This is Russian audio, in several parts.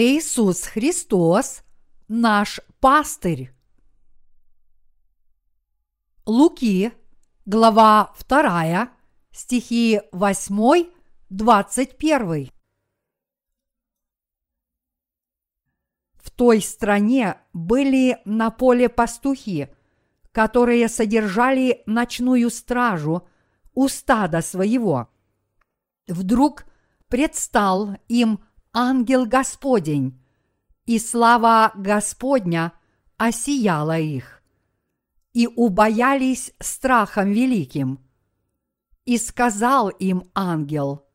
Иисус Христос – наш пастырь. Луки, глава 2, стихи 8, 21. В той стране были на поле пастухи, которые содержали ночную стражу у стада своего. Вдруг предстал им ангел Господень, и слава Господня осияла их, и убоялись страхом великим. И сказал им ангел,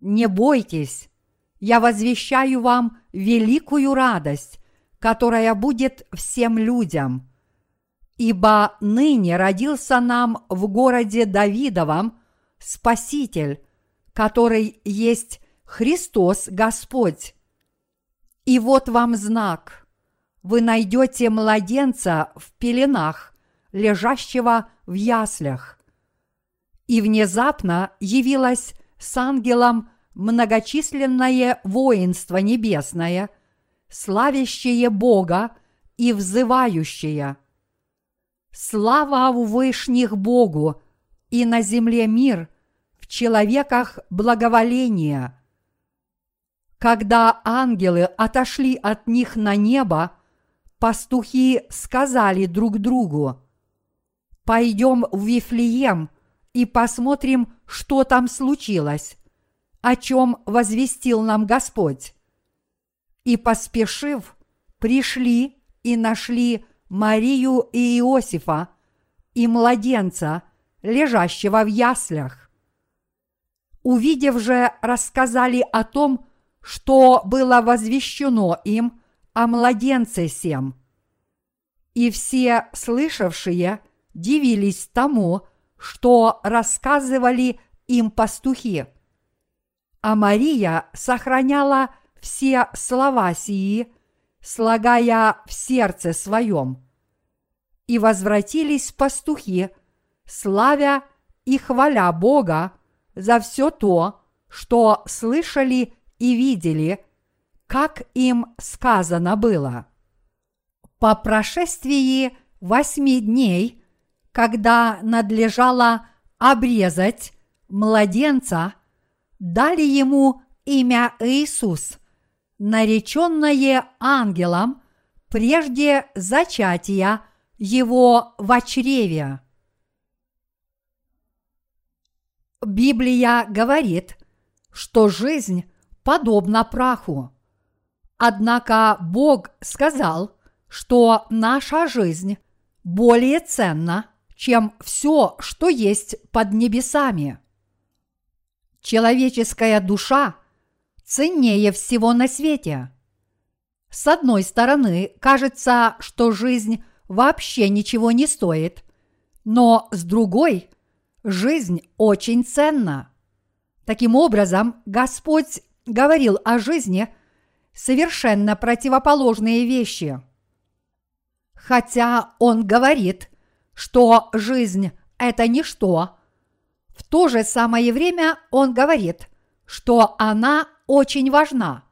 не бойтесь, я возвещаю вам великую радость, которая будет всем людям. Ибо ныне родился нам в городе Давидовом Спаситель, который есть Христос Господь. И вот вам знак. Вы найдете младенца в пеленах, лежащего в яслях. И внезапно явилось с ангелом многочисленное воинство небесное, славящее Бога и взывающее. Слава в вышних Богу и на земле мир, в человеках благоволение – когда ангелы отошли от них на небо, пастухи сказали друг другу, «Пойдем в Вифлеем и посмотрим, что там случилось, о чем возвестил нам Господь». И поспешив, пришли и нашли Марию и Иосифа и младенца, лежащего в яслях. Увидев же, рассказали о том, что было возвещено им о младенце сем. И все слышавшие дивились тому, что рассказывали им пастухи. А Мария сохраняла все слова сии, слагая в сердце своем. И возвратились пастухи, славя и хваля Бога за все то, что слышали и видели, как им сказано было. По прошествии восьми дней, когда надлежало обрезать младенца, дали ему имя Иисус, нареченное ангелом прежде зачатия его в чреве. Библия говорит, что жизнь подобно праху. Однако Бог сказал, что наша жизнь более ценна, чем все, что есть под небесами. Человеческая душа ценнее всего на свете. С одной стороны, кажется, что жизнь вообще ничего не стоит, но с другой, жизнь очень ценна. Таким образом, Господь говорил о жизни совершенно противоположные вещи. Хотя он говорит, что жизнь – это ничто, в то же самое время он говорит, что она очень важна.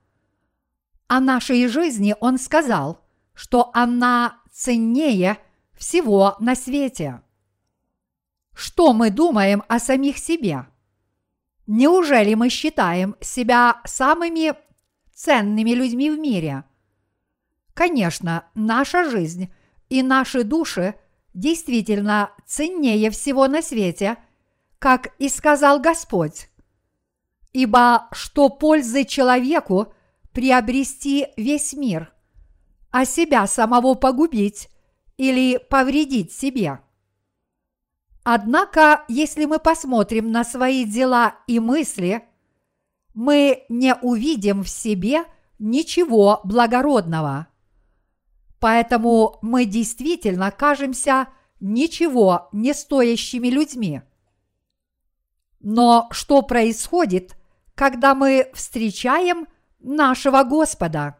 О нашей жизни он сказал, что она ценнее всего на свете. Что мы думаем о самих себе – Неужели мы считаем себя самыми ценными людьми в мире? Конечно, наша жизнь и наши души действительно ценнее всего на свете, как и сказал Господь. Ибо что пользы человеку приобрести весь мир, а себя самого погубить или повредить себе – Однако, если мы посмотрим на свои дела и мысли, мы не увидим в себе ничего благородного. Поэтому мы действительно кажемся ничего не стоящими людьми. Но что происходит, когда мы встречаем нашего Господа?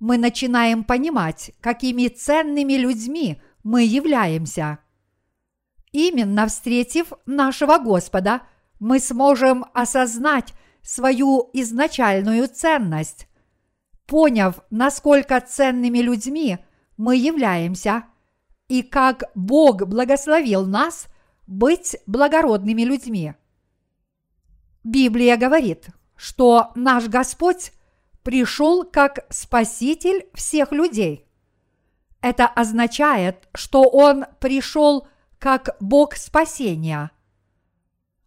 Мы начинаем понимать, какими ценными людьми мы являемся – Именно встретив нашего Господа, мы сможем осознать свою изначальную ценность. поняв, насколько ценными людьми мы являемся и как Бог благословил нас быть благородными людьми. Библия говорит, что наш Господь пришел как Спаситель всех людей. Это означает, что Он пришел как Бог спасения.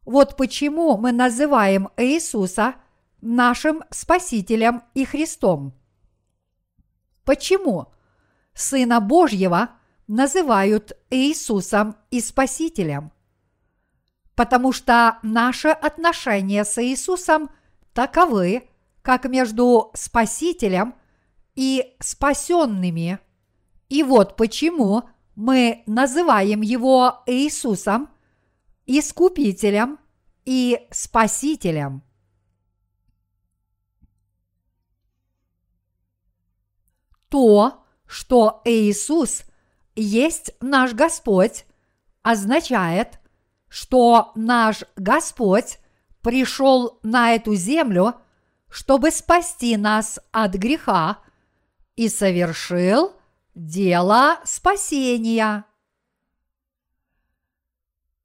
Вот почему мы называем Иисуса нашим Спасителем и Христом. Почему Сына Божьего называют Иисусом и Спасителем? Потому что наши отношения с Иисусом таковы, как между Спасителем и спасенными. И вот почему мы называем его Иисусом, Искупителем и Спасителем. То, что Иисус есть наш Господь, означает, что наш Господь пришел на эту землю, чтобы спасти нас от греха и совершил дело спасения.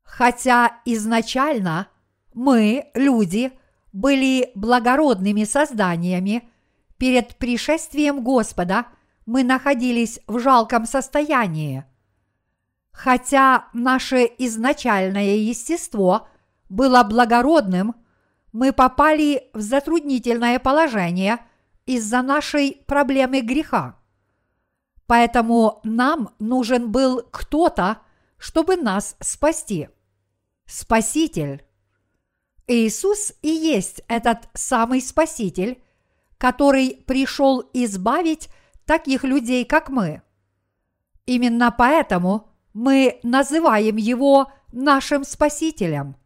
Хотя изначально мы, люди, были благородными созданиями, перед пришествием Господа мы находились в жалком состоянии. Хотя наше изначальное естество было благородным, мы попали в затруднительное положение из-за нашей проблемы греха. Поэтому нам нужен был кто-то, чтобы нас спасти. Спаситель. Иисус и есть этот самый Спаситель, который пришел избавить таких людей, как мы. Именно поэтому мы называем его нашим Спасителем.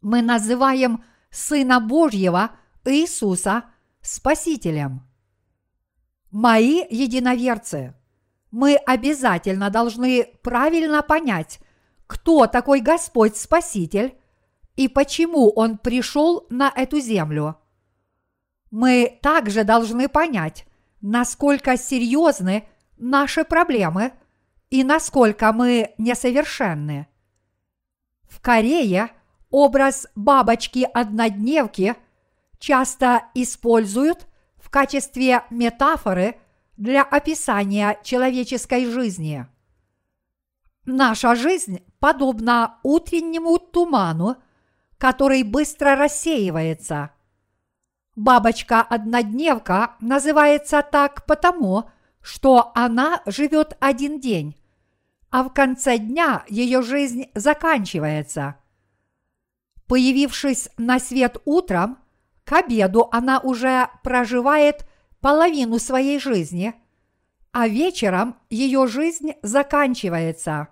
Мы называем Сына Божьего Иисуса Спасителем. Мои единоверцы, мы обязательно должны правильно понять, кто такой Господь Спаситель и почему Он пришел на эту землю. Мы также должны понять, насколько серьезны наши проблемы и насколько мы несовершенны. В Корее образ бабочки-однодневки часто используют в качестве метафоры для описания человеческой жизни. Наша жизнь подобна утреннему туману, который быстро рассеивается. Бабочка-однодневка называется так потому, что она живет один день, а в конце дня ее жизнь заканчивается. Появившись на свет утром, к обеду она уже проживает половину своей жизни, а вечером ее жизнь заканчивается.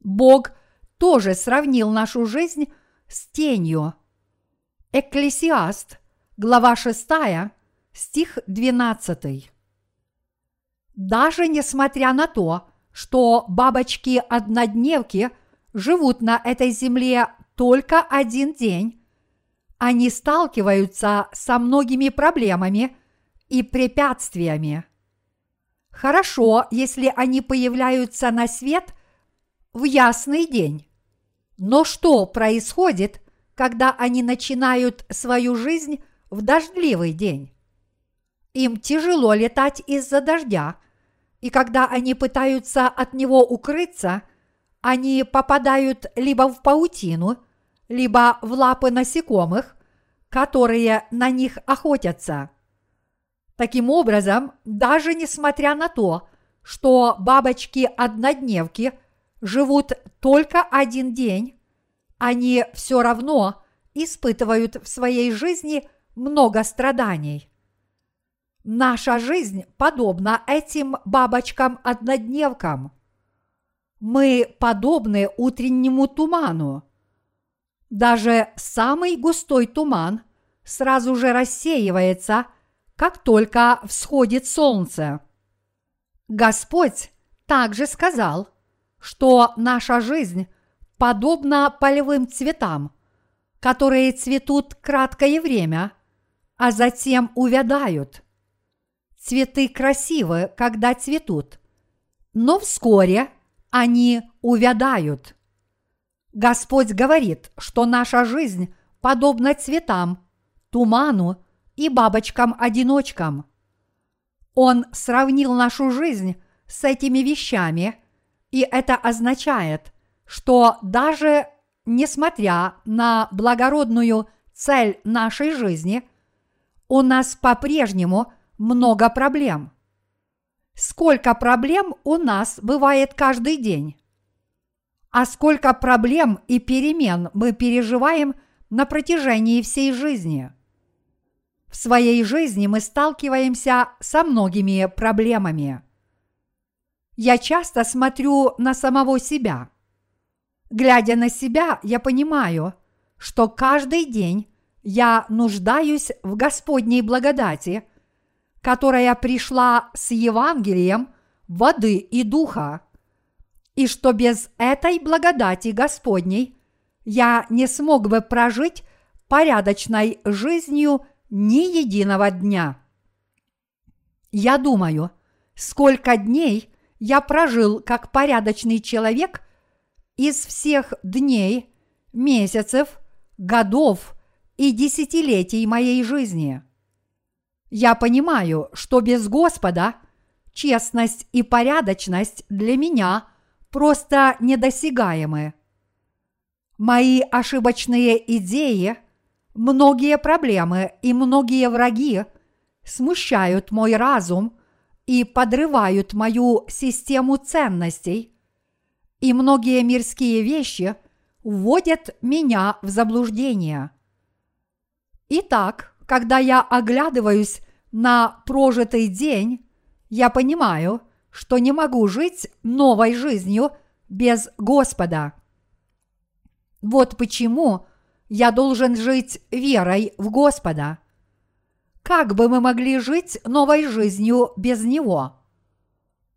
Бог тоже сравнил нашу жизнь с тенью. Экклесиаст, глава 6, стих 12. Даже несмотря на то, что бабочки-однодневки живут на этой земле только один день, они сталкиваются со многими проблемами и препятствиями. Хорошо, если они появляются на свет в ясный день. Но что происходит, когда они начинают свою жизнь в дождливый день? Им тяжело летать из-за дождя, и когда они пытаются от него укрыться, они попадают либо в паутину, либо в лапы насекомых, которые на них охотятся. Таким образом, даже несмотря на то, что бабочки-однодневки живут только один день, они все равно испытывают в своей жизни много страданий. Наша жизнь подобна этим бабочкам-однодневкам. Мы подобны утреннему туману. Даже самый густой туман сразу же рассеивается – как только всходит солнце. Господь также сказал, что наша жизнь подобна полевым цветам, которые цветут краткое время, а затем увядают. Цветы красивы, когда цветут, но вскоре они увядают. Господь говорит, что наша жизнь подобна цветам, туману и бабочкам-одиночкам. Он сравнил нашу жизнь с этими вещами, и это означает, что даже несмотря на благородную цель нашей жизни, у нас по-прежнему много проблем. Сколько проблем у нас бывает каждый день? А сколько проблем и перемен мы переживаем на протяжении всей жизни? В своей жизни мы сталкиваемся со многими проблемами. Я часто смотрю на самого себя. Глядя на себя, я понимаю, что каждый день я нуждаюсь в Господней благодати, которая пришла с Евангелием воды и духа, и что без этой благодати Господней я не смог бы прожить порядочной жизнью ни единого дня. Я думаю, сколько дней я прожил как порядочный человек из всех дней, месяцев, годов – и десятилетий моей жизни. Я понимаю, что без Господа честность и порядочность для меня просто недосягаемы. Мои ошибочные идеи, многие проблемы и многие враги смущают мой разум и подрывают мою систему ценностей, и многие мирские вещи вводят меня в заблуждение – Итак, когда я оглядываюсь на прожитый день, я понимаю, что не могу жить новой жизнью без Господа. Вот почему я должен жить верой в Господа. Как бы мы могли жить новой жизнью без Него?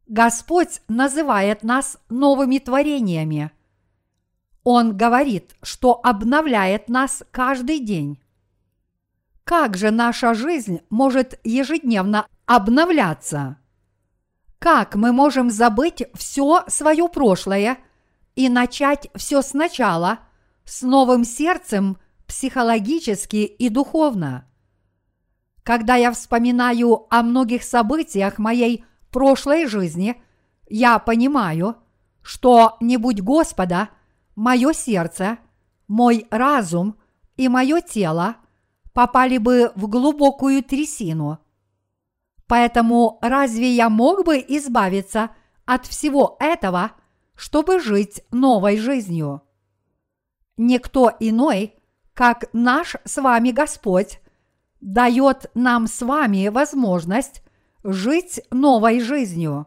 Господь называет нас новыми творениями. Он говорит, что обновляет нас каждый день. Как же наша жизнь может ежедневно обновляться? Как мы можем забыть все свое прошлое и начать все сначала с новым сердцем психологически и духовно? Когда я вспоминаю о многих событиях моей прошлой жизни, я понимаю, что не будь Господа, мое сердце, мой разум и мое тело – попали бы в глубокую трясину. Поэтому разве я мог бы избавиться от всего этого, чтобы жить новой жизнью? Никто иной, как наш с вами Господь, дает нам с вами возможность жить новой жизнью.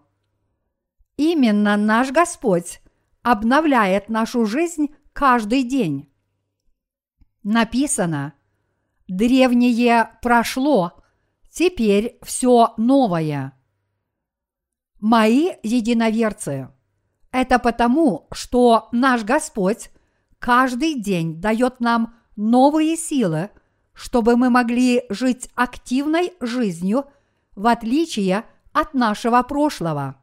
Именно наш Господь обновляет нашу жизнь каждый день. Написано – Древнее прошло, теперь все новое. Мои единоверцы, это потому, что наш Господь каждый день дает нам новые силы, чтобы мы могли жить активной жизнью, в отличие от нашего прошлого.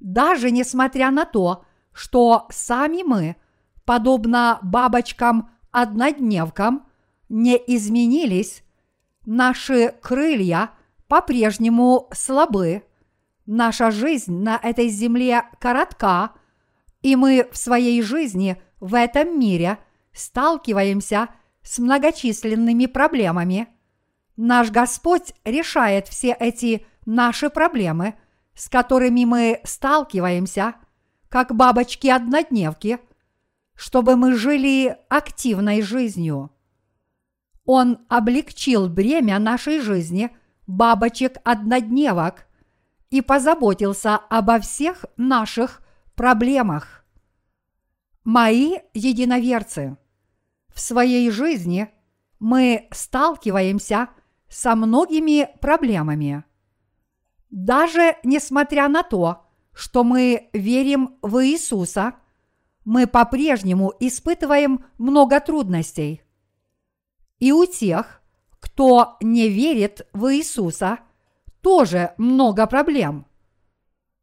Даже несмотря на то, что сами мы, подобно бабочкам-однодневкам, не изменились, наши крылья по-прежнему слабы, наша жизнь на этой земле коротка, и мы в своей жизни в этом мире сталкиваемся с многочисленными проблемами. Наш Господь решает все эти наши проблемы, с которыми мы сталкиваемся, как бабочки-однодневки, чтобы мы жили активной жизнью. Он облегчил бремя нашей жизни бабочек-однодневок и позаботился обо всех наших проблемах. Мои единоверцы, в своей жизни мы сталкиваемся со многими проблемами. Даже несмотря на то, что мы верим в Иисуса, мы по-прежнему испытываем много трудностей. И у тех, кто не верит в Иисуса, тоже много проблем.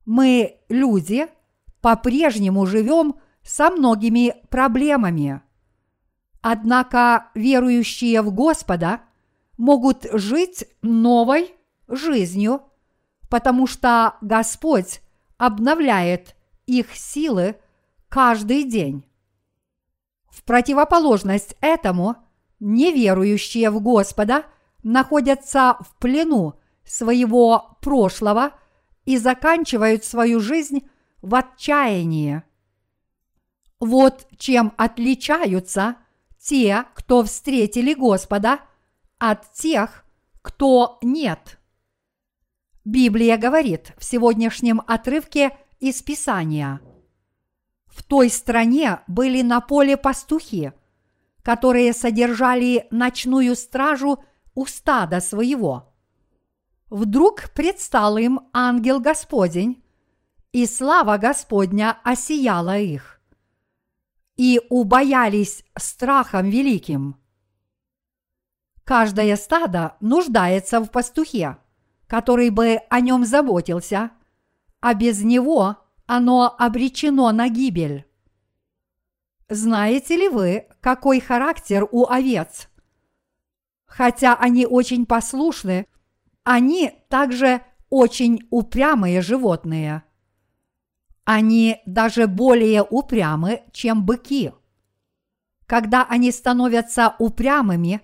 Мы, люди, по-прежнему живем со многими проблемами. Однако верующие в Господа могут жить новой жизнью, потому что Господь обновляет их силы каждый день. В противоположность этому неверующие в Господа находятся в плену своего прошлого и заканчивают свою жизнь в отчаянии. Вот чем отличаются те, кто встретили Господа, от тех, кто нет. Библия говорит в сегодняшнем отрывке из Писания. В той стране были на поле пастухи, которые содержали ночную стражу у стада своего. Вдруг предстал им ангел Господень, и слава Господня осияла их и убоялись страхом великим. Каждое стадо нуждается в пастухе, который бы о нем заботился, а без него оно обречено на гибель. Знаете ли вы, какой характер у овец? Хотя они очень послушны, они также очень упрямые животные – они даже более упрямы, чем быки. Когда они становятся упрямыми,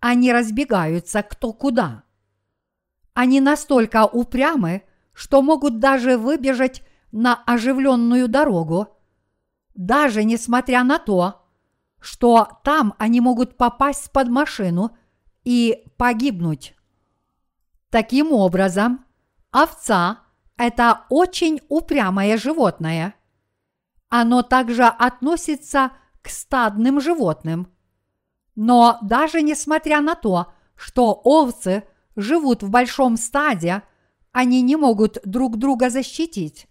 они разбегаются кто куда. Они настолько упрямы, что могут даже выбежать на оживленную дорогу, даже несмотря на то, что там они могут попасть под машину и погибнуть. Таким образом, овца это очень упрямое животное. Оно также относится к стадным животным. Но даже несмотря на то, что овцы живут в большом стаде, они не могут друг друга защитить.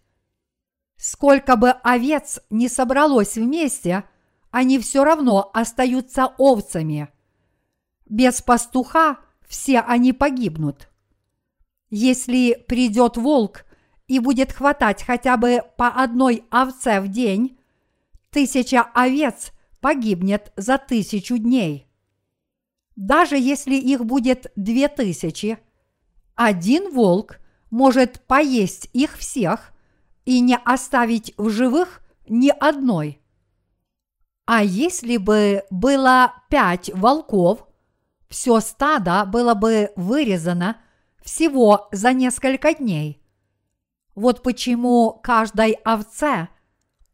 Сколько бы овец не собралось вместе, они все равно остаются овцами. Без пастуха все они погибнут. Если придет волк и будет хватать хотя бы по одной овце в день, тысяча овец погибнет за тысячу дней. Даже если их будет две тысячи, один волк может поесть их всех и не оставить в живых ни одной. А если бы было пять волков, все стадо было бы вырезано всего за несколько дней – вот почему каждой овце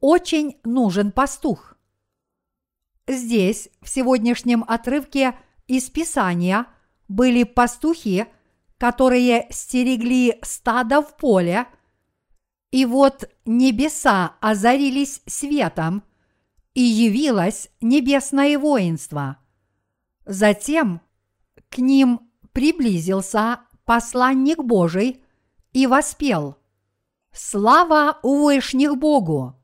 очень нужен пастух. Здесь, в сегодняшнем отрывке из Писания, были пастухи, которые стерегли стадо в поле, и вот небеса озарились светом, и явилось небесное воинство. Затем к ним приблизился посланник Божий и воспел – Слава Вышних Богу!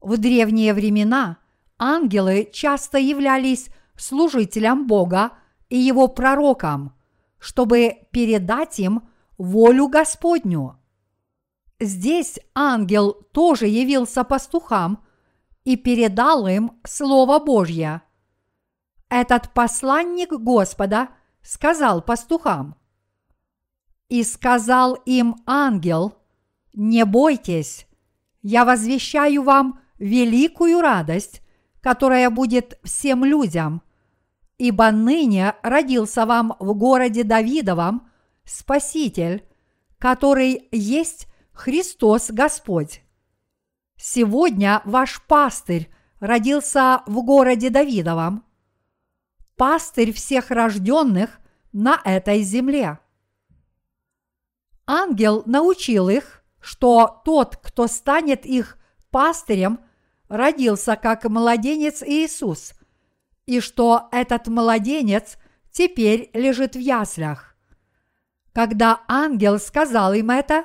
В древние времена ангелы часто являлись служителям Бога и его пророкам, чтобы передать им волю Господню. Здесь ангел тоже явился пастухам и передал им Слово Божье. Этот посланник Господа сказал пастухам, «И сказал им ангел – не бойтесь, я возвещаю вам великую радость, которая будет всем людям, ибо ныне родился вам в городе Давидовом Спаситель, который есть Христос Господь. Сегодня ваш пастырь родился в городе Давидовом, пастырь всех рожденных на этой земле. Ангел научил их, что тот, кто станет их пастырем, родился как младенец Иисус, и что этот младенец теперь лежит в яслях. Когда ангел сказал им это,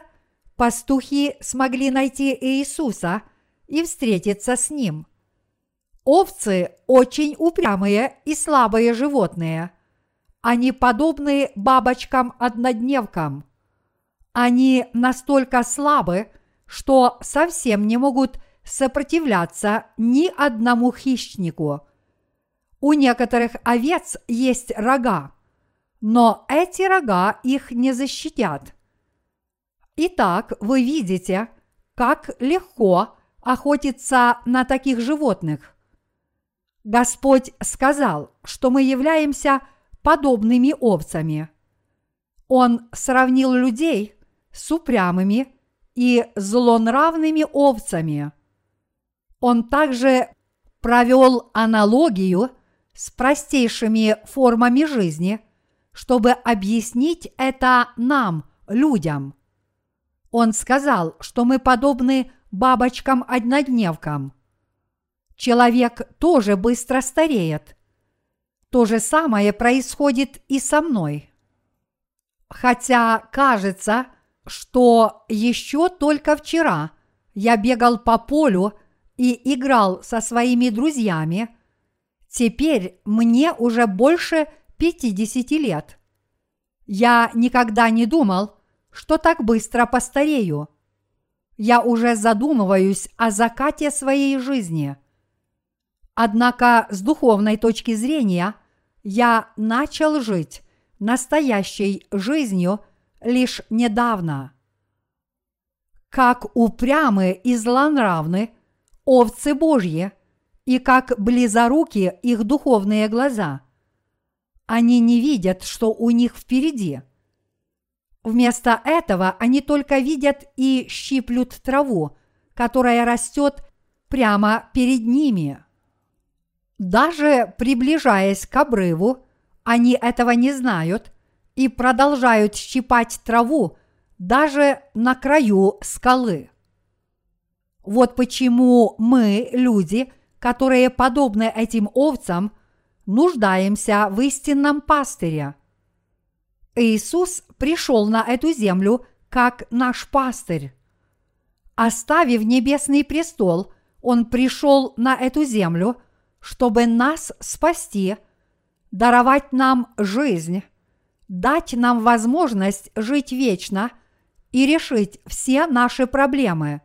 пастухи смогли найти Иисуса и встретиться с ним. Овцы очень упрямые и слабые животные. они подобны бабочкам-однодневкам. Они настолько слабы, что совсем не могут сопротивляться ни одному хищнику. У некоторых овец есть рога, но эти рога их не защитят. Итак, вы видите, как легко охотиться на таких животных. Господь сказал, что мы являемся подобными овцами. Он сравнил людей с упрямыми и злонравными овцами. Он также провел аналогию с простейшими формами жизни, чтобы объяснить это нам, людям. Он сказал, что мы подобны бабочкам-однодневкам. Человек тоже быстро стареет. То же самое происходит и со мной. Хотя кажется, что еще только вчера я бегал по полю и играл со своими друзьями, теперь мне уже больше 50 лет. Я никогда не думал, что так быстро постарею. Я уже задумываюсь о закате своей жизни. Однако с духовной точки зрения я начал жить настоящей жизнью лишь недавно. Как упрямы и злонравны овцы Божьи, и как близоруки их духовные глаза. Они не видят, что у них впереди. Вместо этого они только видят и щиплют траву, которая растет прямо перед ними. Даже приближаясь к обрыву, они этого не знают и продолжают щипать траву даже на краю скалы. Вот почему мы, люди, которые подобны этим овцам, нуждаемся в истинном пастыре. Иисус пришел на эту землю как наш пастырь. Оставив небесный престол, Он пришел на эту землю, чтобы нас спасти, даровать нам жизнь, дать нам возможность жить вечно и решить все наши проблемы.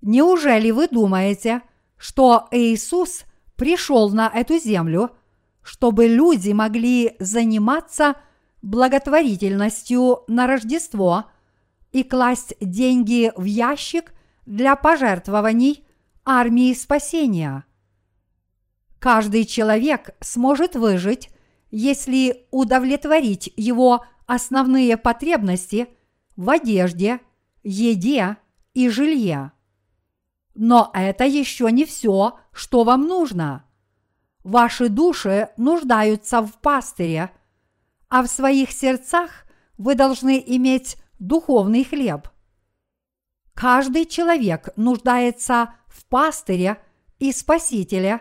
Неужели вы думаете, что Иисус пришел на эту землю, чтобы люди могли заниматься благотворительностью на Рождество и класть деньги в ящик для пожертвований армии спасения? Каждый человек сможет выжить, если удовлетворить его основные потребности в одежде, еде и жилье. Но это еще не все, что вам нужно. Ваши души нуждаются в пастыре, а в своих сердцах вы должны иметь духовный хлеб. Каждый человек нуждается в пастыре и спасителе,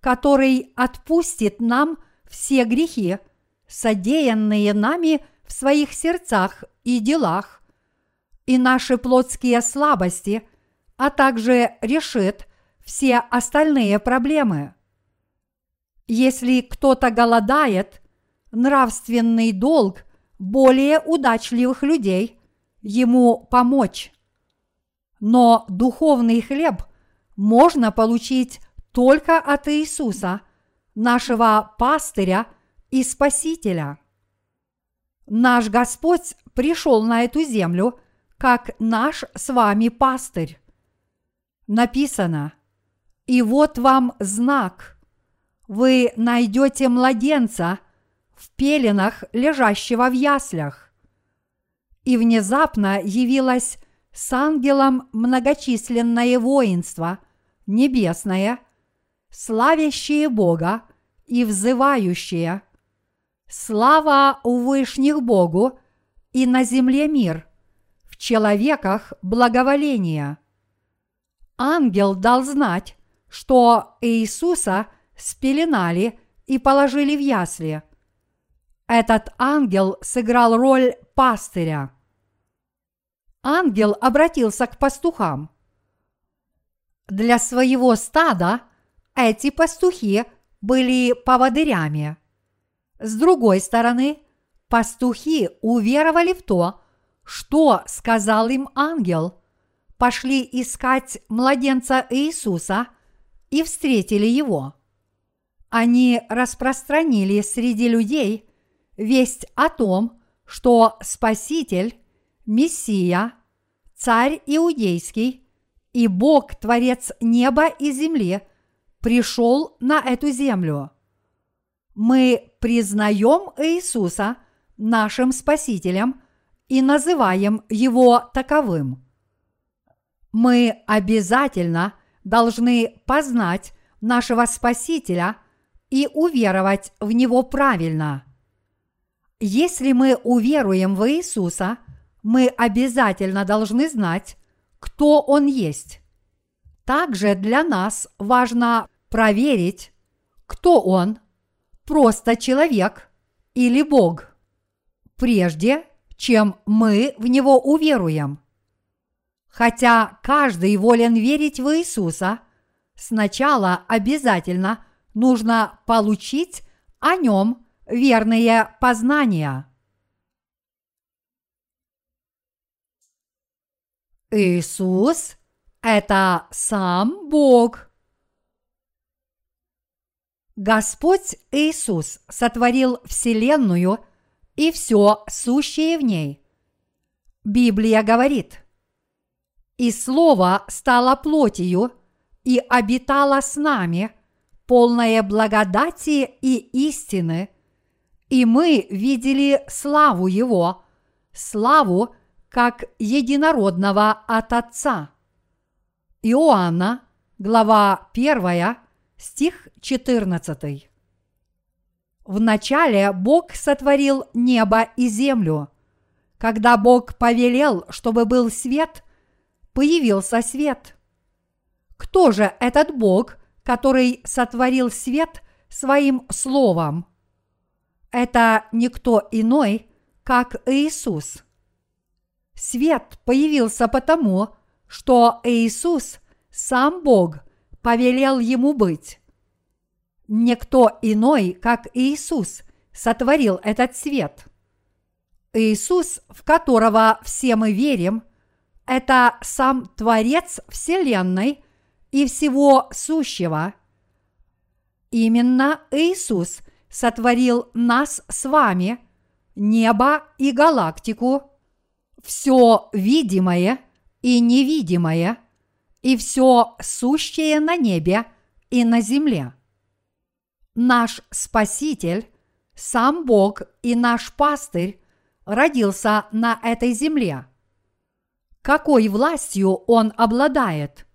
который отпустит нам все грехи, содеянные нами в своих сердцах и делах, и наши плотские слабости – а также решит все остальные проблемы. Если кто-то голодает, нравственный долг более удачливых людей ему помочь. Но духовный хлеб можно получить только от Иисуса, нашего пастыря и спасителя. Наш Господь пришел на эту землю как наш с вами пастырь написано, «И вот вам знак. Вы найдете младенца в пеленах, лежащего в яслях». И внезапно явилось с ангелом многочисленное воинство, небесное, славящее Бога и взывающее «Слава у вышних Богу и на земле мир, в человеках благоволение» ангел дал знать, что Иисуса спеленали и положили в ясли. Этот ангел сыграл роль пастыря. Ангел обратился к пастухам. Для своего стада эти пастухи были поводырями. С другой стороны, пастухи уверовали в то, что сказал им ангел, пошли искать младенца Иисуса и встретили его. Они распространили среди людей весть о том, что Спаситель, Мессия, Царь Иудейский и Бог, Творец неба и земли, пришел на эту землю. Мы признаем Иисуса нашим Спасителем и называем Его таковым. Мы обязательно должны познать нашего Спасителя и уверовать в Него правильно. Если мы уверуем в Иисуса, мы обязательно должны знать, кто Он есть. Также для нас важно проверить, кто Он, просто человек или Бог, прежде чем мы в Него уверуем. Хотя каждый волен верить в Иисуса, сначала обязательно нужно получить о Нем верные познания. Иисус – это сам Бог. Господь Иисус сотворил Вселенную и все сущее в ней. Библия говорит, «И Слово стало плотью и обитало с нами, полное благодати и истины, и мы видели славу Его, славу – как единородного от Отца. Иоанна, глава 1, стих 14. Вначале Бог сотворил небо и землю. Когда Бог повелел, чтобы был свет, появился свет. Кто же этот Бог, который сотворил свет своим словом? Это никто иной, как Иисус – Свет появился потому, что Иисус, сам Бог, повелел ему быть. Никто иной, как Иисус, сотворил этот свет. Иисус, в которого все мы верим, это сам Творец Вселенной и всего сущего. Именно Иисус сотворил нас с вами, небо и галактику, все видимое и невидимое, и все сущее на небе и на земле. Наш Спаситель, сам Бог и наш пастырь родился на этой земле. Какой властью он обладает?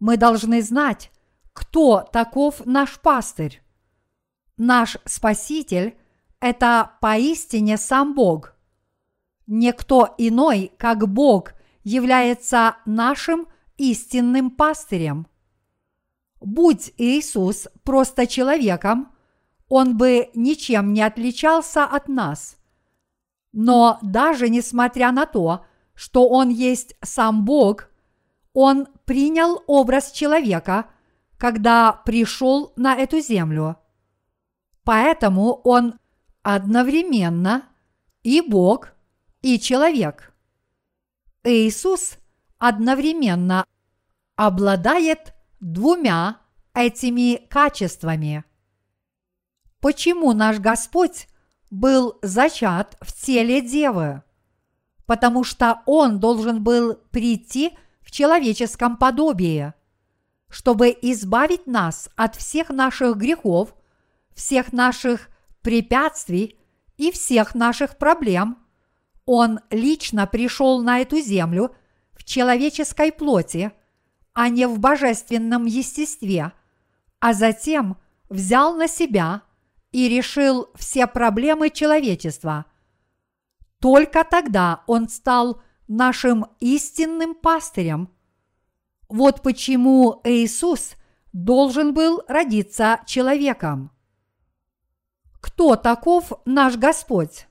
Мы должны знать, кто таков наш пастырь. Наш Спаситель – это поистине сам Бог – Никто иной, как Бог, является нашим истинным пастырем. Будь Иисус просто человеком, он бы ничем не отличался от нас. Но даже несмотря на то, что он есть сам Бог, он принял образ человека, когда пришел на эту землю. Поэтому он одновременно и Бог, и человек. Иисус одновременно обладает двумя этими качествами. Почему наш Господь был зачат в теле Девы? Потому что Он должен был прийти в человеческом подобии, чтобы избавить нас от всех наших грехов, всех наших препятствий и всех наших проблем – он лично пришел на эту землю в человеческой плоти, а не в божественном естестве, а затем взял на себя и решил все проблемы человечества. Только тогда он стал нашим истинным пастырем. Вот почему Иисус должен был родиться человеком. Кто таков наш Господь?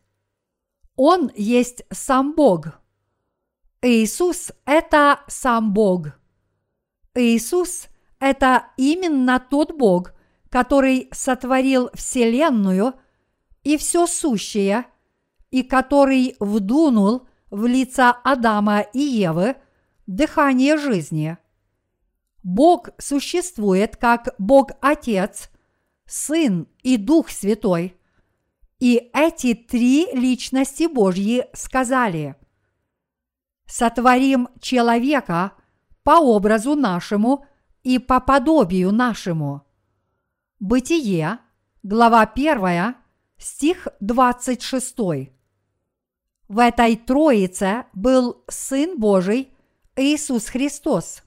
Он есть сам Бог. Иисус – это сам Бог. Иисус – это именно тот Бог, который сотворил Вселенную и все сущее, и который вдунул в лица Адама и Евы дыхание жизни. Бог существует как Бог Отец, Сын и Дух Святой. И эти три личности Божьи сказали, «Сотворим человека по образу нашему и по подобию нашему». Бытие, глава 1, стих 26. В этой Троице был Сын Божий Иисус Христос.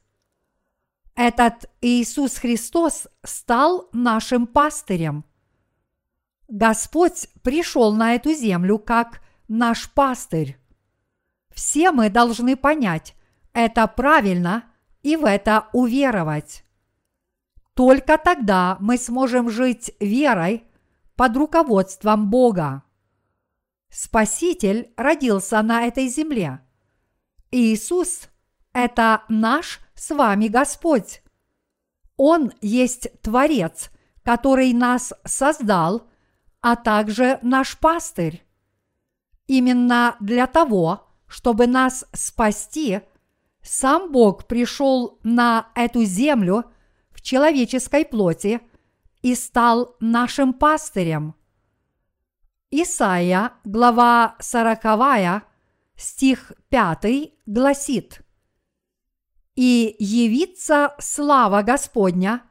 Этот Иисус Христос стал нашим пастырем. Господь пришел на эту землю как наш пастырь. Все мы должны понять это правильно и в это уверовать. Только тогда мы сможем жить верой под руководством Бога. Спаситель родился на этой земле. Иисус – это наш с вами Господь. Он есть Творец, который нас создал, а также наш пастырь. Именно для того, чтобы нас спасти, сам Бог пришел на эту землю – человеческой плоти и стал нашим пастырем. Исайя, глава 40, стих 5 гласит «И явится слава Господня,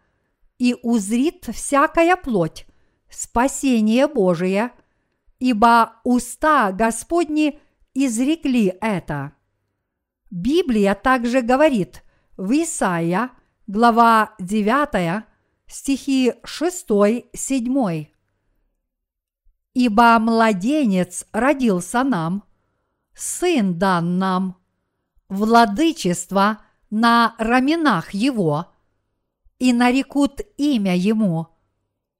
и узрит всякая плоть спасение Божие, ибо уста Господни изрекли это». Библия также говорит в Исаия глава 9, стихи 6-7. «Ибо младенец родился нам, сын дан нам, владычество на раменах его, и нарекут имя ему,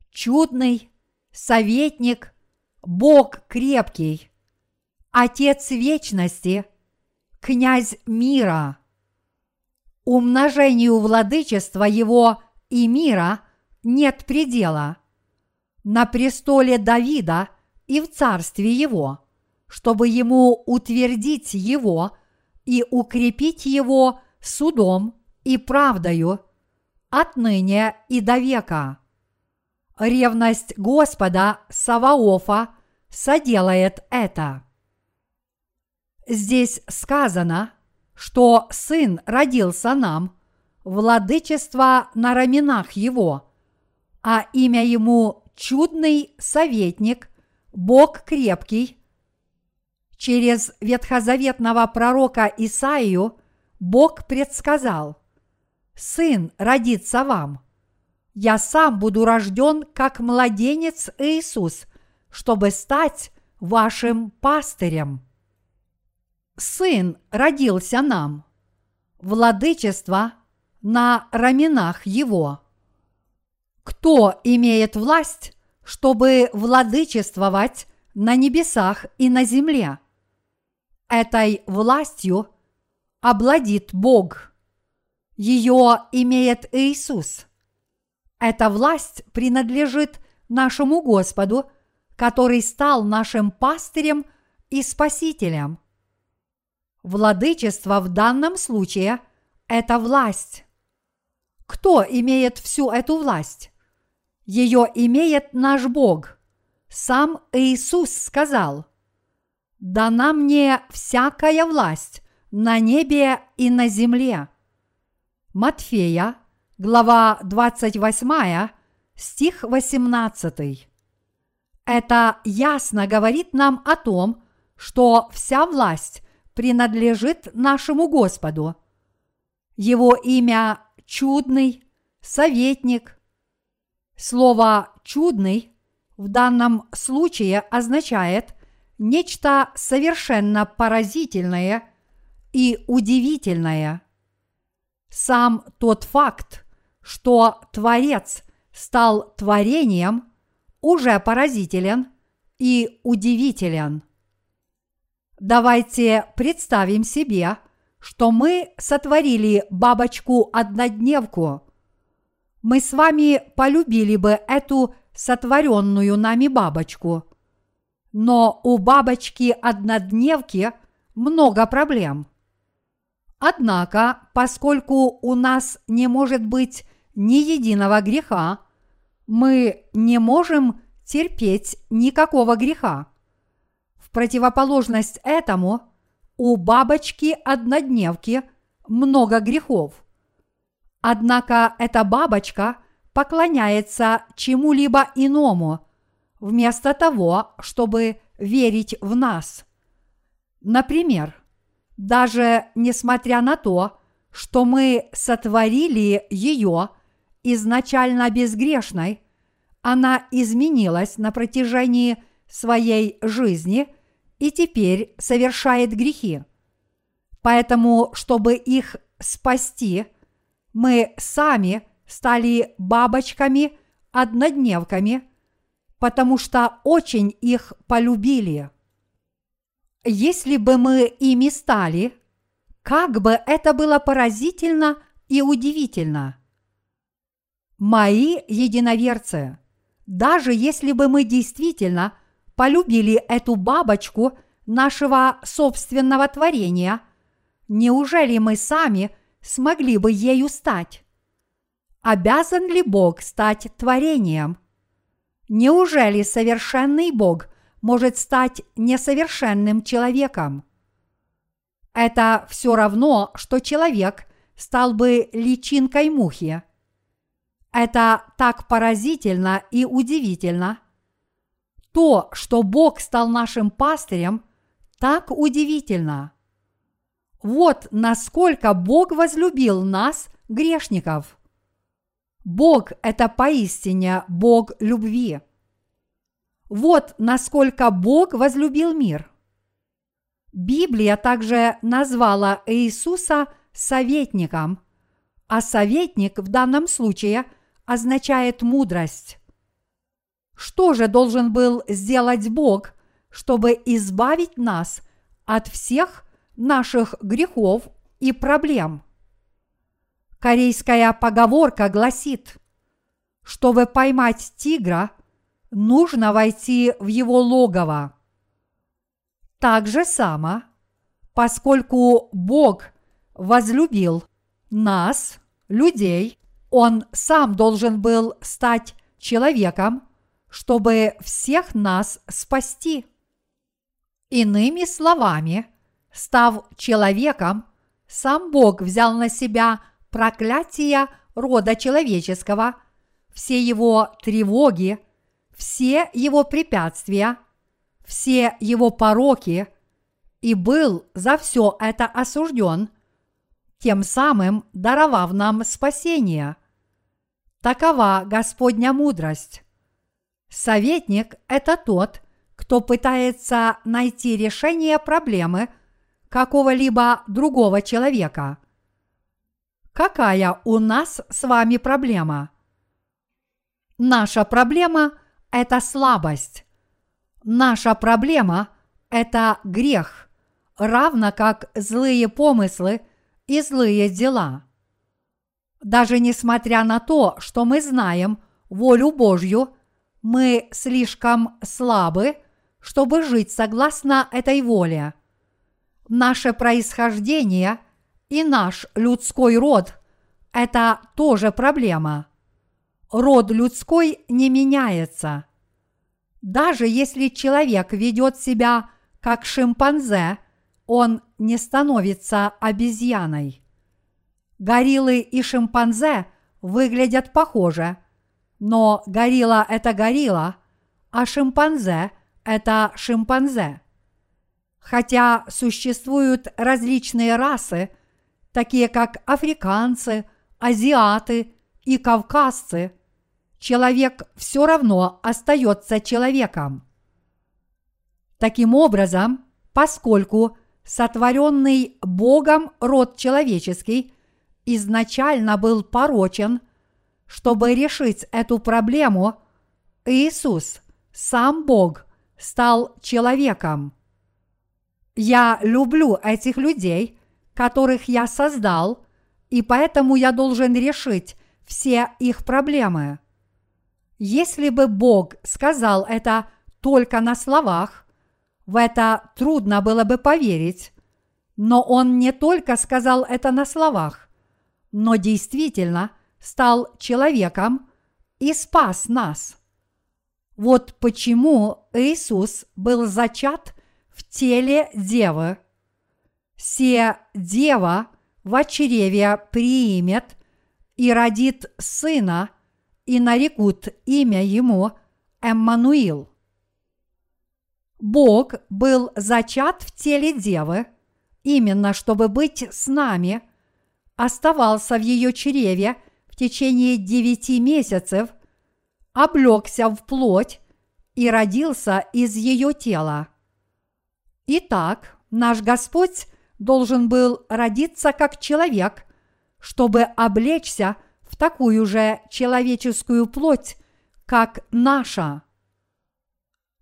чудный, советник, Бог крепкий, Отец вечности, князь мира» умножению владычества его и мира нет предела. На престоле Давида и в царстве его, чтобы ему утвердить его и укрепить его судом и правдою отныне и до века. Ревность Господа Саваофа соделает это. Здесь сказано – что Сын родился нам, владычество на раменах Его, а имя Ему чудный советник, Бог крепкий. Через ветхозаветного пророка Исаию Бог предсказал, «Сын родится вам. Я сам буду рожден, как младенец Иисус, чтобы стать вашим пастырем» сын родился нам, владычество на раменах его. Кто имеет власть, чтобы владычествовать на небесах и на земле? Этой властью обладит Бог. Ее имеет Иисус. Эта власть принадлежит нашему Господу, который стал нашим пастырем и спасителем – Владычество в данном случае – это власть. Кто имеет всю эту власть? Ее имеет наш Бог. Сам Иисус сказал, «Дана мне всякая власть на небе и на земле». Матфея, глава 28, стих 18. Это ясно говорит нам о том, что вся власть принадлежит нашему Господу. Его имя чудный, советник. Слово чудный в данном случае означает нечто совершенно поразительное и удивительное. Сам тот факт, что Творец стал творением, уже поразителен и удивителен. Давайте представим себе, что мы сотворили бабочку-однодневку. Мы с вами полюбили бы эту сотворенную нами бабочку. но у бабочки-однодневки много проблем. Однако, поскольку у нас не может быть ни единого греха, мы не можем терпеть никакого греха. В противоположность этому у бабочки-однодневки много грехов. Однако эта бабочка поклоняется чему-либо иному, вместо того, чтобы верить в нас. Например, даже несмотря на то, что мы сотворили ее изначально безгрешной, она изменилась на протяжении своей жизни и теперь совершает грехи. Поэтому, чтобы их спасти, мы сами стали бабочками-однодневками, потому что очень их полюбили. Если бы мы ими стали, как бы это было поразительно и удивительно. Мои единоверцы, даже если бы мы действительно полюбили эту бабочку нашего собственного творения, неужели мы сами смогли бы ею стать? Обязан ли Бог стать творением? Неужели совершенный Бог может стать несовершенным человеком? Это все равно, что человек стал бы личинкой мухи. Это так поразительно и удивительно. То, что Бог стал нашим пастырем, так удивительно. Вот насколько Бог возлюбил нас, грешников – Бог – это поистине Бог любви. Вот насколько Бог возлюбил мир. Библия также назвала Иисуса советником, а советник в данном случае означает мудрость. Что же должен был сделать Бог, чтобы избавить нас от всех наших грехов и проблем? Корейская поговорка гласит, чтобы поймать тигра, нужно войти в его логово. Так же само, поскольку Бог возлюбил нас, людей, Он сам должен был стать человеком, чтобы всех нас спасти. Иными словами, став человеком, сам Бог взял на себя проклятия рода человеческого, все его тревоги, все его препятствия, все его пороки, и был за все это осужден, тем самым даровав нам спасение. Такова Господня мудрость. Советник – это тот, кто пытается найти решение проблемы какого-либо другого человека – Какая у нас с вами проблема? Наша проблема – это слабость. Наша проблема – это грех, равно как злые помыслы и злые дела. Даже несмотря на то, что мы знаем волю Божью, мы слишком слабы, чтобы жить согласно этой воле. Наше происхождение – и наш людской род – это тоже проблема. Род людской не меняется. Даже если человек ведет себя как шимпанзе, он не становится обезьяной. Гориллы и шимпанзе выглядят похоже, но горилла – это горилла, а шимпанзе – это шимпанзе. Хотя существуют различные расы – такие как африканцы, азиаты и кавказцы, человек все равно остается человеком. Таким образом, поскольку сотворенный Богом род человеческий изначально был порочен, чтобы решить эту проблему, Иисус, сам Бог, стал человеком. Я люблю этих людей – которых я создал, и поэтому я должен решить все их проблемы. Если бы Бог сказал это только на словах, в это трудно было бы поверить, но он не только сказал это на словах, но действительно стал человеком и спас нас. Вот почему Иисус был зачат в теле девы. Се дева в чреве примет и родит сына, и нарекут имя ему Эммануил. Бог был зачат в теле девы, именно чтобы быть с нами, оставался в ее чреве в течение девяти месяцев, облегся в плоть и родился из ее тела. Итак, наш Господь должен был родиться как человек, чтобы облечься в такую же человеческую плоть, как наша.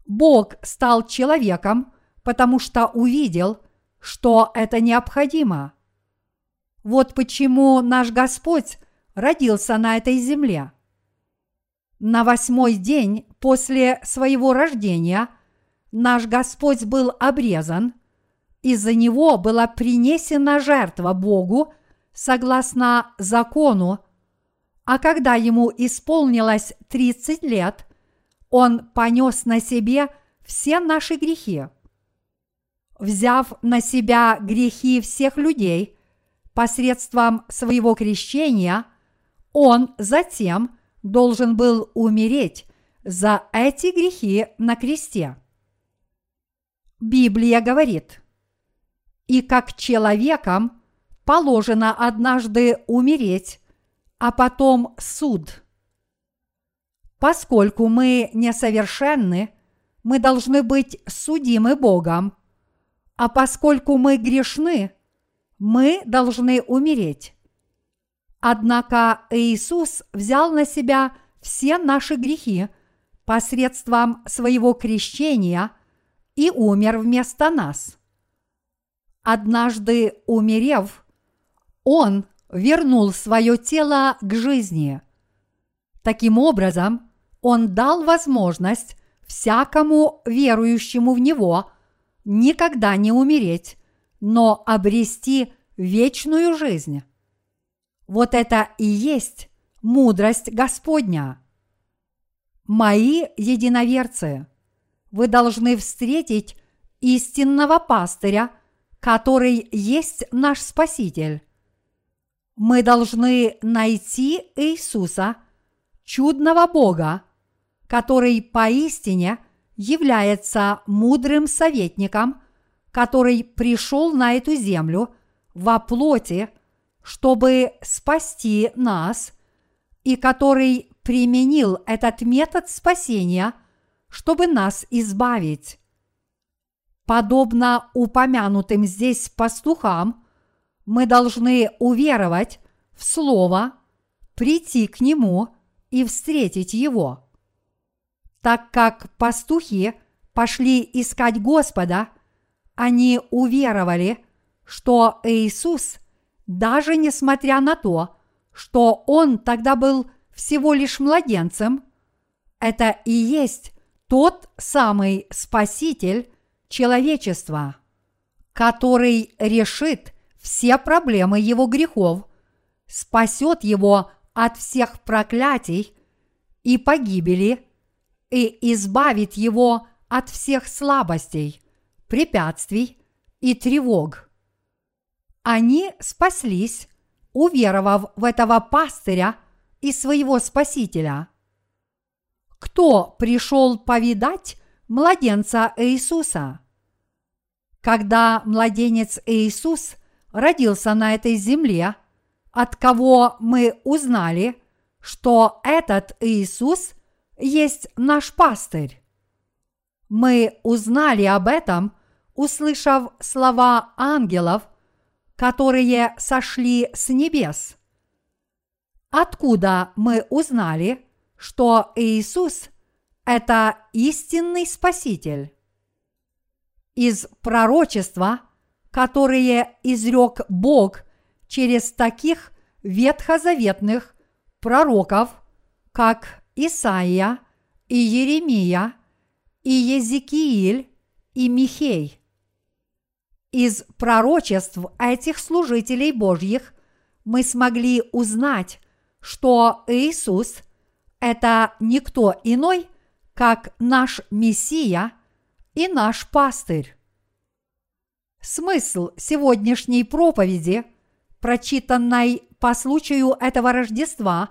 Бог стал человеком, потому что увидел, что это необходимо. Вот почему наш Господь родился на этой земле. На восьмой день после своего рождения наш Господь был обрезан, из-за него была принесена жертва Богу согласно закону, а когда ему исполнилось 30 лет, он понес на себе все наши грехи. Взяв на себя грехи всех людей посредством своего крещения, он затем должен был умереть за эти грехи на кресте. Библия говорит, и как человеком положено однажды умереть, а потом суд – Поскольку мы несовершенны, мы должны быть судимы Богом, а поскольку мы грешны, мы должны умереть. Однако Иисус взял на себя все наши грехи посредством своего крещения и умер вместо нас. Однажды умерев, Он вернул свое тело к жизни. Таким образом, он дал возможность всякому верующему в Него никогда не умереть, но обрести вечную жизнь. Вот это и есть мудрость Господня. Мои единоверцы, вы должны встретить истинного пастыря, который есть наш Спаситель. Мы должны найти Иисуса, чудного Бога, который поистине является мудрым советником, который пришел на эту землю во плоти, чтобы спасти нас, и который применил этот метод спасения, чтобы нас избавить. Подобно упомянутым здесь пастухам, мы должны уверовать в Слово, прийти к Нему и встретить Его. Так как пастухи пошли искать Господа, они уверовали, что Иисус, даже несмотря на то, что Он тогда был всего лишь младенцем, это и есть тот самый Спаситель человечества, который решит все проблемы его грехов, спасет его от всех проклятий и погибели – и избавит его от всех слабостей, препятствий и тревог. Они спаслись, уверовав в этого пастыря и своего спасителя. Кто пришел повидать младенца Иисуса? Когда младенец Иисус родился на этой земле, от кого мы узнали, что этот Иисус есть наш пастырь. Мы узнали об этом, услышав слова ангелов, которые сошли с небес. Откуда мы узнали, что Иисус – это истинный Спаситель? Из пророчества, которые изрек Бог через таких ветхозаветных пророков, как Исаия и Еремия и Езекииль и Михей. Из пророчеств этих служителей Божьих мы смогли узнать, что Иисус – это никто иной, как наш Мессия и наш пастырь. Смысл сегодняшней проповеди, прочитанной по случаю этого Рождества,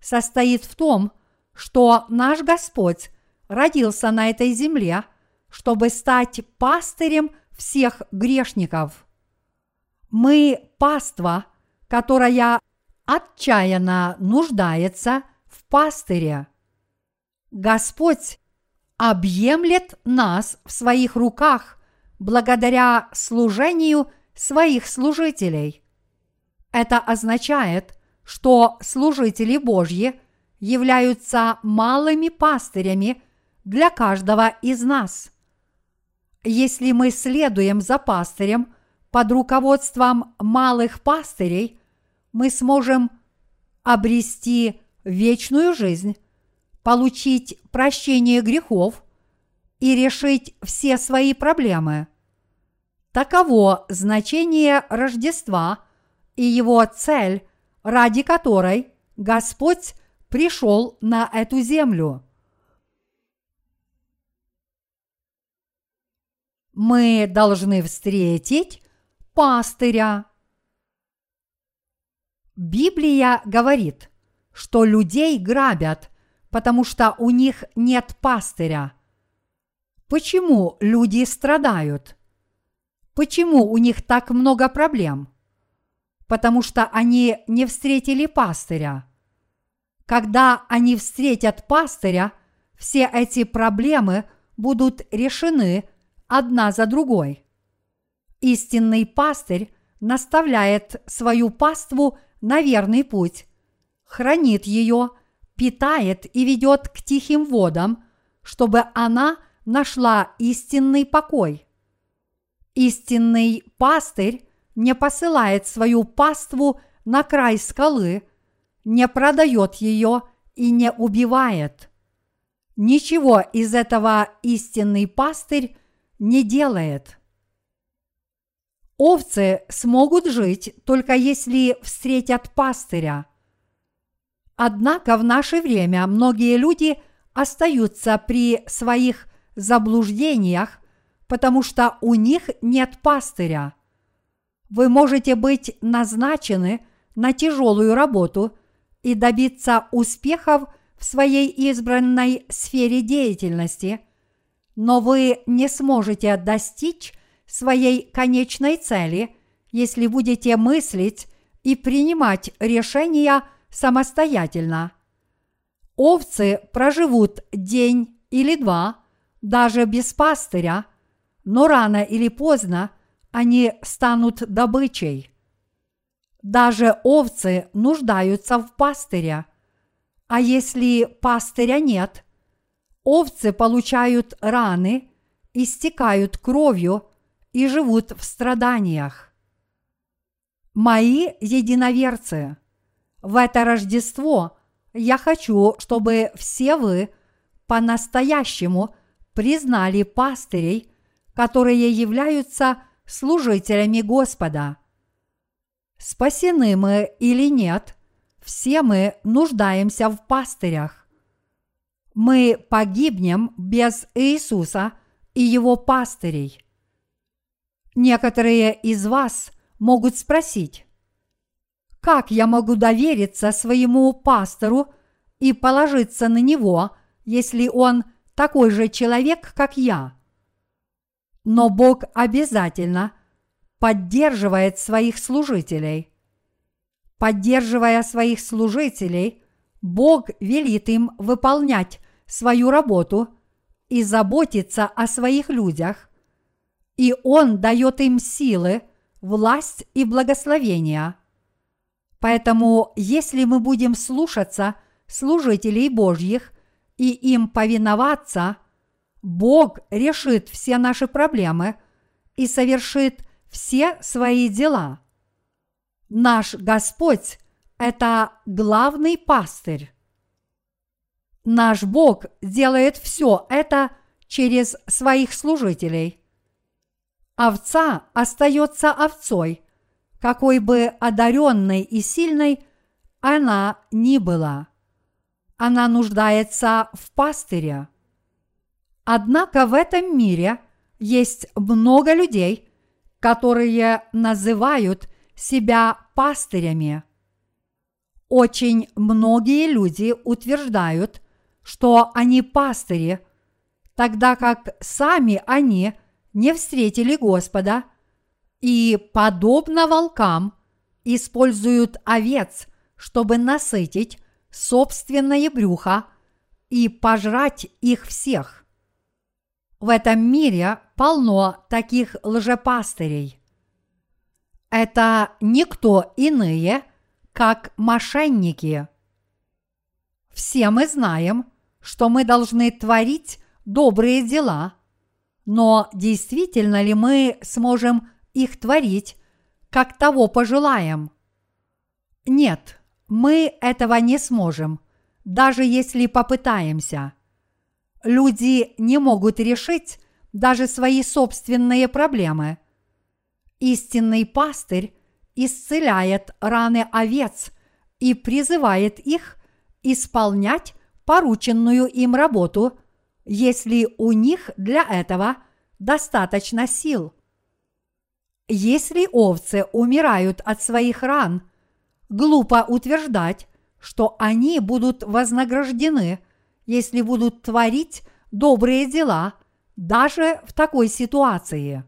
состоит в том, что наш Господь родился на этой земле, чтобы стать пастырем всех грешников. Мы паства, которая отчаянно нуждается в пастыре. Господь объемлет нас в своих руках благодаря служению своих служителей. Это означает, что служители Божьи являются малыми пастырями для каждого из нас. Если мы следуем за пастырем под руководством малых пастырей, мы сможем обрести вечную жизнь, получить прощение грехов и решить все свои проблемы. Таково значение Рождества и его цель, ради которой Господь пришел на эту землю. Мы должны встретить пастыря. Библия говорит, что людей грабят, потому что у них нет пастыря. Почему люди страдают? Почему у них так много проблем? Потому что они не встретили пастыря. Когда они встретят пастыря, все эти проблемы будут решены одна за другой. Истинный пастырь наставляет свою паству на верный путь, хранит ее, питает и ведет к тихим водам, чтобы она нашла истинный покой. Истинный пастырь не посылает свою паству на край скалы, не продает ее и не убивает. Ничего из этого истинный пастырь не делает. Овцы смогут жить только если встретят пастыря. Однако в наше время многие люди остаются при своих заблуждениях, потому что у них нет пастыря. Вы можете быть назначены на тяжелую работу и добиться успехов в своей избранной сфере деятельности, но вы не сможете достичь своей конечной цели, если будете мыслить и принимать решения самостоятельно. Овцы проживут день или два, даже без пастыря, но рано или поздно они станут добычей. Даже овцы нуждаются в пастыре, а если пастыря нет, овцы получают раны, истекают кровью и живут в страданиях. Мои единоверцы, в это Рождество я хочу, чтобы все вы по-настоящему признали пастырей, которые являются служителями Господа. Спасены мы или нет, все мы нуждаемся в пастырях. Мы погибнем без Иисуса и его пастырей. Некоторые из вас могут спросить, как я могу довериться своему пастору и положиться на него, если он такой же человек, как я? Но Бог обязательно поддерживает своих служителей. Поддерживая своих служителей, Бог велит им выполнять свою работу и заботиться о своих людях, и Он дает им силы, власть и благословения. Поэтому, если мы будем слушаться служителей Божьих и им повиноваться, Бог решит все наши проблемы и совершит все свои дела. Наш Господь – это главный пастырь. Наш Бог делает все это через своих служителей. Овца остается овцой, какой бы одаренной и сильной она ни была. Она нуждается в пастыре. Однако в этом мире есть много людей, которые называют себя пастырями. Очень многие люди утверждают, что они пастыри, тогда как сами они не встретили Господа и, подобно волкам, используют овец, чтобы насытить собственное брюхо и пожрать их всех. В этом мире полно таких лжепастырей. Это никто иные, как мошенники. Все мы знаем, что мы должны творить добрые дела, но действительно ли мы сможем их творить, как того пожелаем? Нет, мы этого не сможем, даже если попытаемся. Люди не могут решить даже свои собственные проблемы. Истинный пастырь исцеляет раны овец и призывает их исполнять порученную им работу, если у них для этого достаточно сил. Если овцы умирают от своих ран, глупо утверждать, что они будут вознаграждены, если будут творить добрые дела даже в такой ситуации.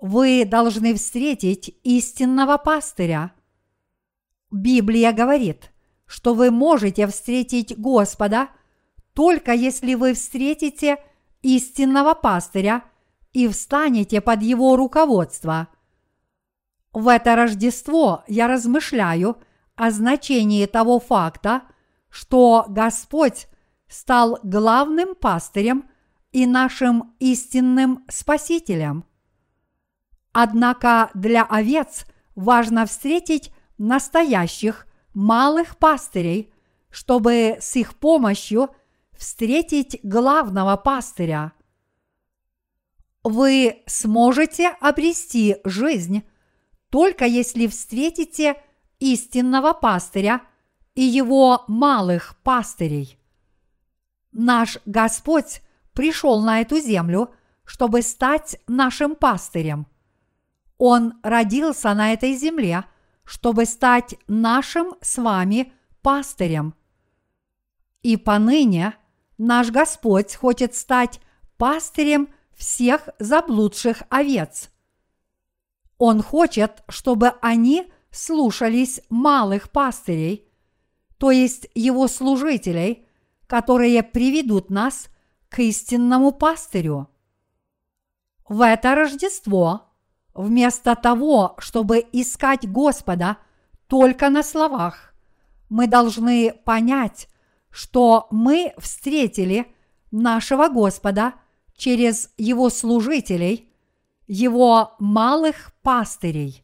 Вы должны встретить истинного пастыря. Библия говорит, что вы можете встретить Господа только если вы встретите истинного пастыря и встанете под его руководство. В это Рождество я размышляю о значении того факта, что Господь стал главным пастырем и нашим истинным спасителем. Однако для овец важно встретить настоящих малых пастырей, чтобы с их помощью встретить главного пастыря. Вы сможете обрести жизнь только если встретите истинного пастыря и его малых пастырей. Наш Господь пришел на эту землю, чтобы стать нашим пастырем – он родился на этой земле, чтобы стать нашим с вами пастырем. И поныне наш Господь хочет стать пастырем всех заблудших овец. Он хочет, чтобы они слушались малых пастырей, то есть его служителей, которые приведут нас к истинному пастырю. В это Рождество Вместо того, чтобы искать Господа только на словах, мы должны понять, что мы встретили нашего Господа через Его служителей, Его малых пастырей.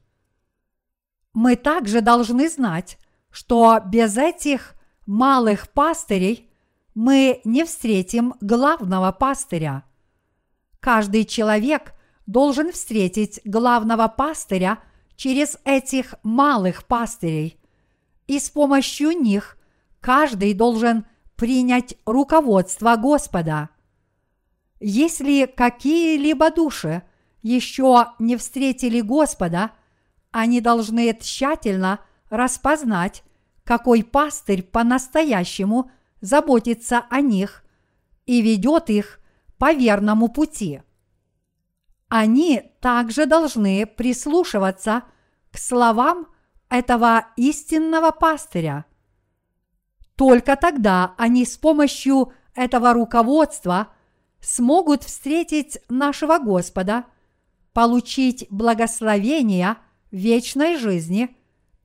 Мы также должны знать, что без этих малых пастырей мы не встретим главного пастыря. Каждый человек должен встретить главного пастыря через этих малых пастырей, и с помощью них каждый должен принять руководство Господа. Если какие-либо души еще не встретили Господа, они должны тщательно распознать, какой пастырь по-настоящему заботится о них и ведет их по верному пути – они также должны прислушиваться к словам этого истинного пастыря. Только тогда они с помощью этого руководства смогут встретить нашего Господа, получить благословение вечной жизни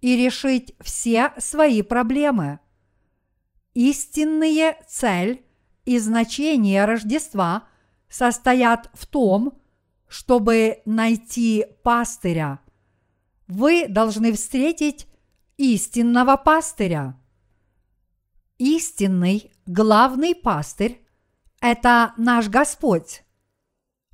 и решить все свои проблемы. Истинные цель и значение Рождества состоят в том, чтобы найти пастыря. Вы должны встретить истинного пастыря. Истинный главный пастырь – это наш Господь.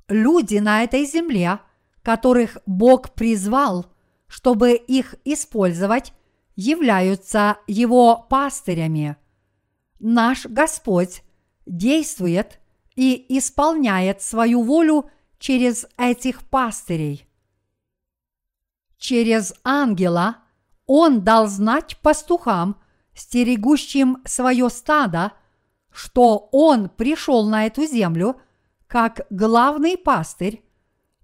Люди на этой земле, которых Бог призвал, чтобы их использовать, являются Его пастырями. Наш Господь действует и исполняет свою волю через этих пастырей. Через ангела он дал знать пастухам, стерегущим свое стадо, что он пришел на эту землю как главный пастырь,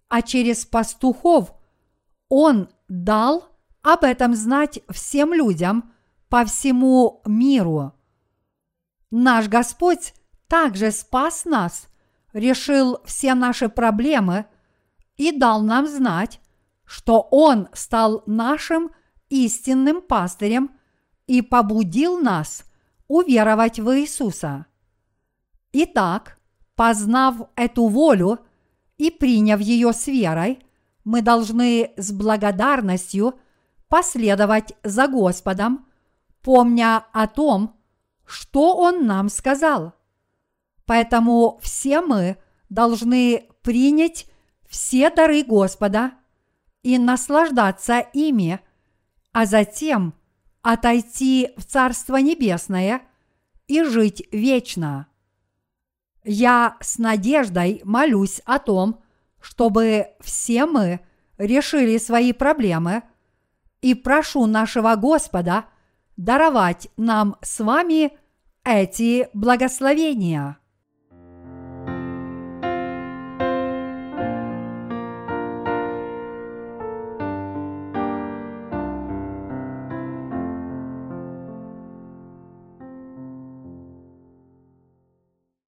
а через пастухов он дал об этом знать всем людям по всему миру. Наш Господь также спас нас, решил все наши проблемы и дал нам знать, что Он стал нашим истинным пастырем и побудил нас уверовать в Иисуса. Итак, познав эту волю и приняв ее с верой, мы должны с благодарностью последовать за Господом, помня о том, что Он нам сказал. Поэтому все мы должны принять все дары Господа и наслаждаться ими, а затем отойти в Царство Небесное и жить вечно. Я с надеждой молюсь о том, чтобы все мы решили свои проблемы и прошу нашего Господа даровать нам с вами эти благословения.